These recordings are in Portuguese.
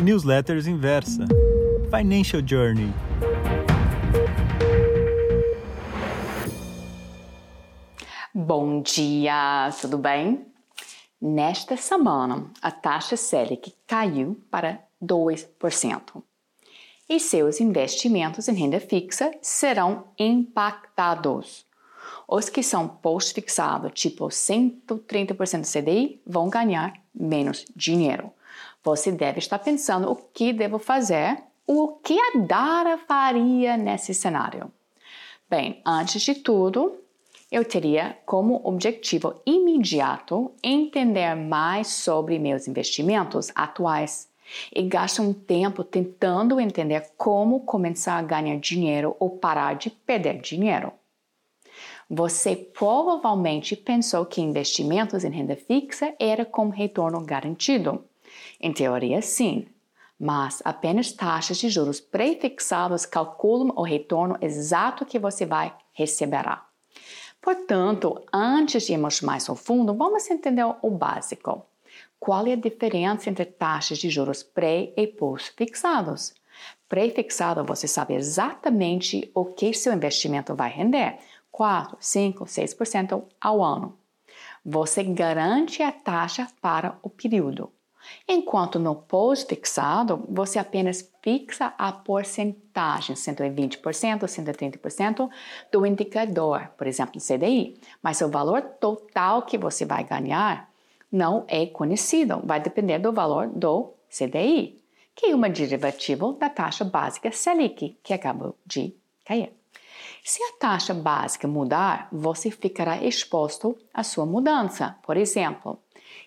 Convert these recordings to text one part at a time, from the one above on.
newsletters Inversa, Financial Journey. Bom dia, tudo bem? Nesta semana, a taxa Selic caiu para 2% e seus investimentos em renda fixa serão impactados. Os que são post-fixado, tipo 130% CDI, vão ganhar menos dinheiro. Você deve estar pensando o que devo fazer, o que a Dara faria nesse cenário. Bem, antes de tudo, eu teria como objetivo imediato entender mais sobre meus investimentos atuais e gasto um tempo tentando entender como começar a ganhar dinheiro ou parar de perder dinheiro. Você provavelmente pensou que investimentos em renda fixa era com retorno garantido. Em teoria, sim, mas apenas taxas de juros prefixados calculam o retorno exato que você vai receberá. Portanto, antes de irmos mais ao fundo, vamos entender o básico. Qual é a diferença entre taxas de juros pré e pós-fixados? Pré-fixado, você sabe exatamente o que seu investimento vai render, 4, 5, 6% ao ano. Você garante a taxa para o período. Enquanto no pós-fixado, você apenas fixa a porcentagem, 120%, 130% do indicador, por exemplo, CDI, mas o valor total que você vai ganhar não é conhecido, vai depender do valor do CDI, que é uma derivativa da taxa básica Selic, que acabou de cair. Se a taxa básica mudar, você ficará exposto à sua mudança. Por exemplo,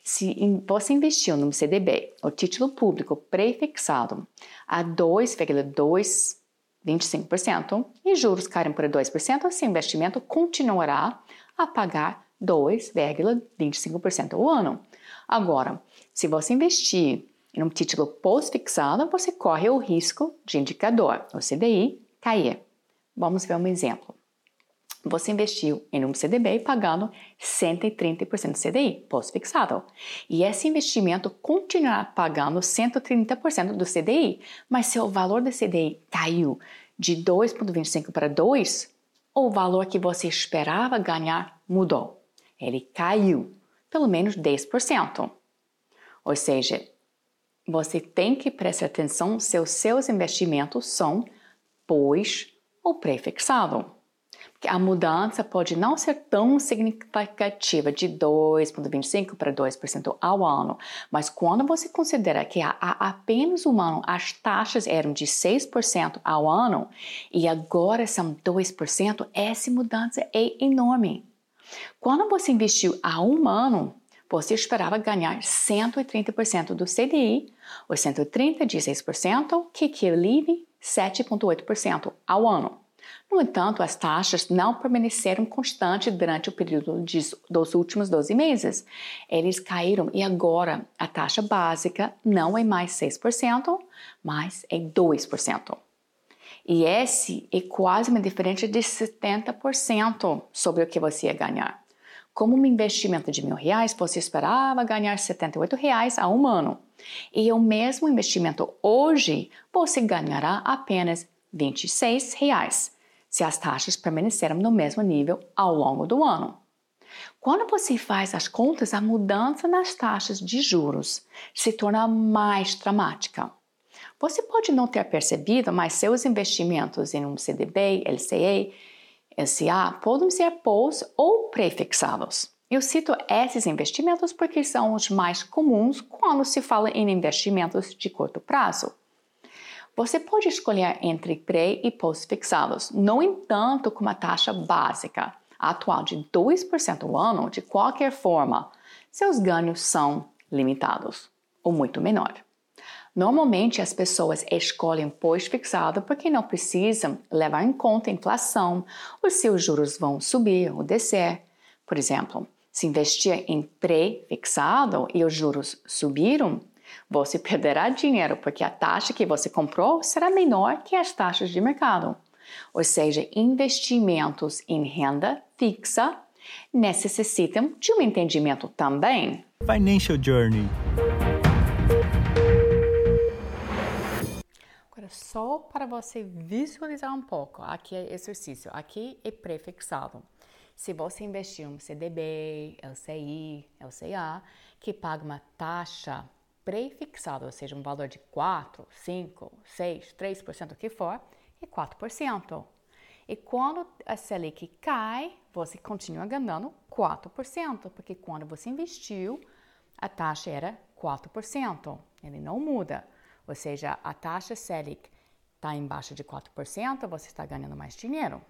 se você investiu no CDB, o título público prefixado, a 2,225% e juros caem por 2%, esse investimento continuará a pagar 2,25% ao ano. Agora, se você investir em um título pós-fixado, você corre o risco de indicador, o CDI, cair. Vamos ver um exemplo. Você investiu em um CDB pagando 130% CDI, pós-fixado. E esse investimento continuará pagando 130% do CDI, mas se o valor do CDI caiu de 2,25 para 2, o valor que você esperava ganhar mudou. Ele caiu pelo menos 10%. Ou seja, você tem que prestar atenção se os seus investimentos são pós ou prefixado. A mudança pode não ser tão significativa de 2,25% para 2% ao ano, mas quando você considera que há, apenas um ano as taxas eram de 6% ao ano e agora são 2%, essa mudança é enorme. Quando você investiu há um ano, você esperava ganhar 130% do CDI, ou 130 de 6%, que equivale 7,8% ao ano. No entanto, as taxas não permaneceram constantes durante o período de, dos últimos 12 meses. Eles caíram e agora a taxa básica não é mais 6%, mas é 2%. E esse é quase uma diferença de 70% sobre o que você ia ganhar. Como um investimento de mil reais, você esperava ganhar 78 reais a um ano. E o mesmo investimento hoje, você ganhará apenas 26 reais, se as taxas permanecerem no mesmo nível ao longo do ano. Quando você faz as contas, a mudança nas taxas de juros se torna mais dramática. Você pode não ter percebido, mas seus investimentos em um CDB, LCA, LCA podem ser pós ou prefixados. Eu cito esses investimentos porque são os mais comuns quando se fala em investimentos de curto prazo. Você pode escolher entre pré e pós-fixados, no entanto, com uma taxa básica atual de 2% ao ano, de qualquer forma, seus ganhos são limitados ou muito menor. Normalmente as pessoas escolhem pós-fixado porque não precisam levar em conta a inflação, os seus juros vão subir ou descer. Por exemplo, se investir em pré-fixado e os juros subiram, você perderá dinheiro porque a taxa que você comprou será menor que as taxas de mercado. Ou seja, investimentos em renda fixa necessitam de um entendimento também. Financial Journey só para você visualizar um pouco. Aqui é exercício, aqui é prefixado. Se você investir um CDB, LCI, LCA, que paga uma taxa prefixada, ou seja, um valor de 4, 5, 6, 3%, o que for, é 4%. E quando a Selic cai, você continua ganhando 4%, porque quando você investiu, a taxa era 4%. Ele não muda. Ou seja, a taxa Selic está embaixo de 4%, você está ganhando mais dinheiro.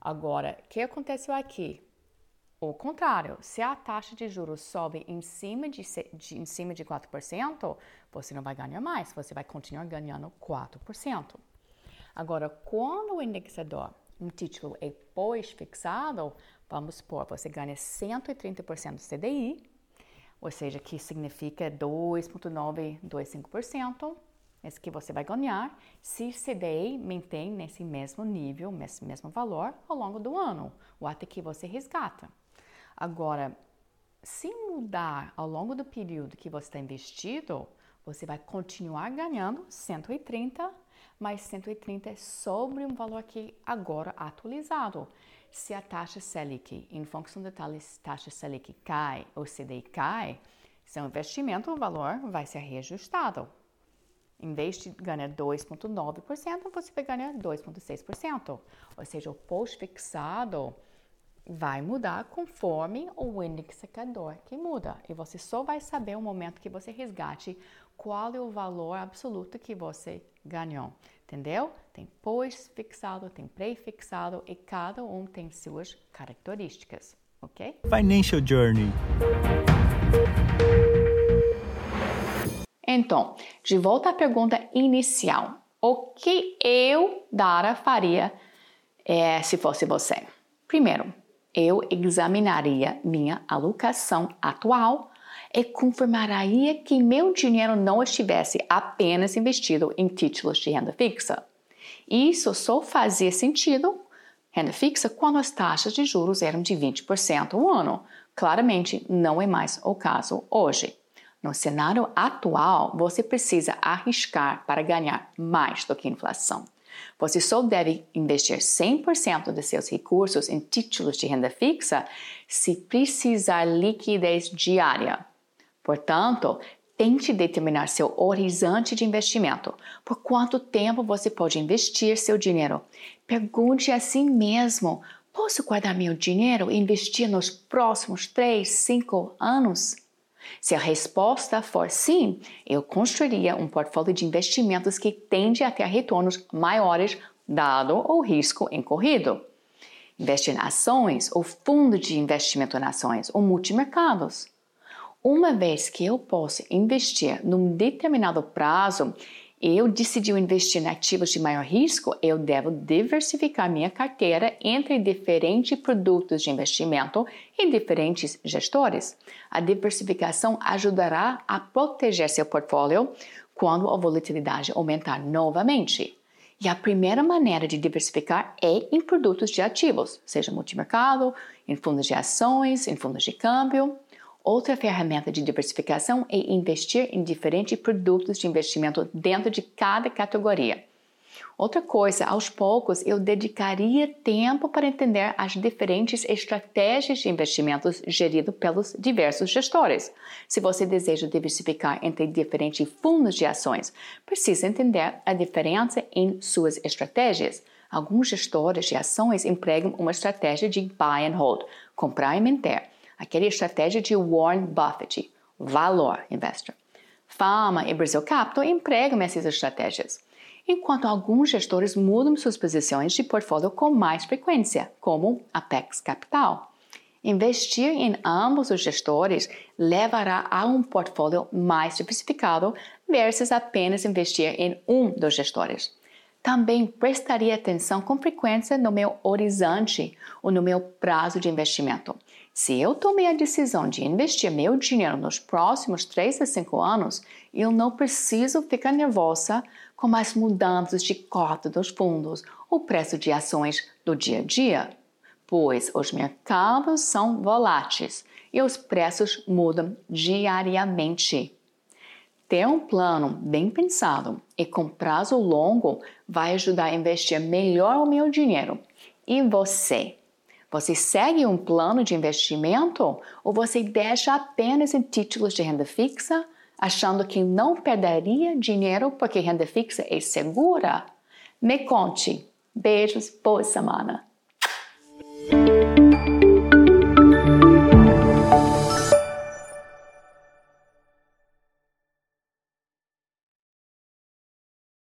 Agora, o que aconteceu aqui? O contrário, se a taxa de juros sobe em cima de, de, em cima de 4%, você não vai ganhar mais, você vai continuar ganhando 4%. Agora, quando o indexador, um título é pós-fixado, vamos supor, você ganha 130% do CDI, ou seja, que significa 2,925%, esse que você vai ganhar se o CDI mantém nesse mesmo nível, nesse mesmo valor ao longo do ano, ou até que você resgata. Agora, se mudar ao longo do período que você está investido, você vai continuar ganhando 130 mas 130 é sobre um valor aqui agora atualizado. Se a taxa Selic, em função da taxa Selic cai ou CDI cai, seu investimento, o valor vai ser reajustado. Em vez de ganhar 2,9%, você vai ganhar 2,6%. Ou seja, o pós-fixado vai mudar conforme o indexador que muda. E você só vai saber o momento que você resgate qual é o valor absoluto que você ganhou. Entendeu? Tem pós-fixado, tem pré-fixado e cada um tem suas características. Ok? Financial Journey. Então, de volta à pergunta inicial. O que eu, Dara, faria é, se fosse você? Primeiro, eu examinaria minha alocação atual e confirmaria que meu dinheiro não estivesse apenas investido em títulos de renda fixa. Isso só fazia sentido renda fixa quando as taxas de juros eram de 20% ao ano. Claramente não é mais o caso hoje. No cenário atual, você precisa arriscar para ganhar mais do que a inflação. Você só deve investir 100% de seus recursos em títulos de renda fixa se precisar liquidez diária. Portanto, tente determinar seu horizonte de investimento. Por quanto tempo você pode investir seu dinheiro? Pergunte a si mesmo: posso guardar meu dinheiro e investir nos próximos 3, 5 anos? Se a resposta for sim, eu construiria um portfólio de investimentos que tende a ter retornos maiores, dado o risco incorrido. Investe em ações ou fundo de investimento em ações ou multimercados. Uma vez que eu posso investir num determinado prazo eu decidi investir em ativos de maior risco, eu devo diversificar minha carteira entre diferentes produtos de investimento e diferentes gestores. A diversificação ajudará a proteger seu portfólio quando a volatilidade aumentar novamente. E a primeira maneira de diversificar é em produtos de ativos, seja multimercado, em fundos de ações, em fundos de câmbio. Outra ferramenta de diversificação é investir em diferentes produtos de investimento dentro de cada categoria. Outra coisa, aos poucos eu dedicaria tempo para entender as diferentes estratégias de investimentos geridas pelos diversos gestores. Se você deseja diversificar entre diferentes fundos de ações, precisa entender a diferença em suas estratégias. Alguns gestores de ações empregam uma estratégia de buy and hold, comprar e manter aquela estratégia de Warren Buffett, valor investor. Fama e Brasil Capital empregam essas estratégias, enquanto alguns gestores mudam suas posições de portfólio com mais frequência, como Apex Capital. Investir em ambos os gestores levará a um portfólio mais diversificado versus apenas investir em um dos gestores. Também prestaria atenção com frequência no meu horizonte ou no meu prazo de investimento. Se eu tomei a decisão de investir meu dinheiro nos próximos 3 a 5 anos, eu não preciso ficar nervosa com as mudanças de cota dos fundos ou preço de ações do dia a dia, pois os mercados são voláteis e os preços mudam diariamente. Ter um plano bem pensado e com prazo longo vai ajudar a investir melhor o meu dinheiro. E você? Você segue um plano de investimento ou você deixa apenas em títulos de renda fixa, achando que não perderia dinheiro porque renda fixa é segura? Me conte. Beijos, boa semana!